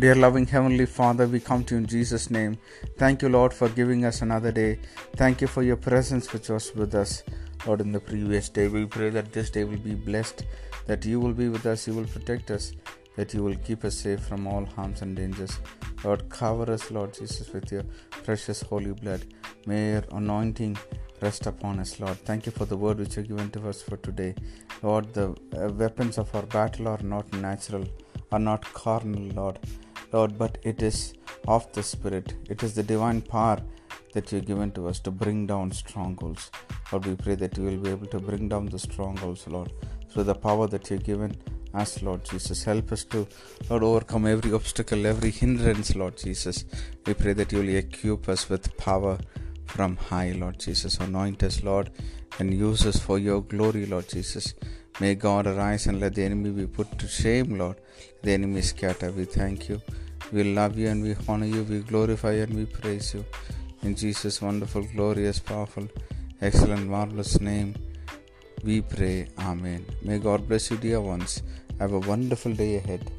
Dear loving Heavenly Father, we come to you in Jesus' name. Thank you, Lord, for giving us another day. Thank you for your presence which was with us, Lord, in the previous day. We pray that this day will be blessed, that you will be with us, you will protect us, that you will keep us safe from all harms and dangers. Lord, cover us, Lord Jesus, with your precious holy blood. May your anointing rest upon us, Lord. Thank you for the word which you have given to us for today. Lord, the uh, weapons of our battle are not natural are not carnal, Lord. Lord, but it is of the Spirit. It is the divine power that you've given to us to bring down strongholds. Lord, we pray that you will be able to bring down the strongholds, Lord, through the power that you've given us, Lord Jesus. Help us to, Lord, overcome every obstacle, every hindrance, Lord Jesus. We pray that you will equip us with power from high, Lord Jesus. Anoint us, Lord, and use us for your glory, Lord Jesus. May God arise and let the enemy be put to shame, Lord. The enemy scatter. We thank you. We love you and we honor you. We glorify and we praise you. In Jesus' wonderful, glorious, powerful, excellent, marvelous name, we pray. Amen. May God bless you, dear ones. Have a wonderful day ahead.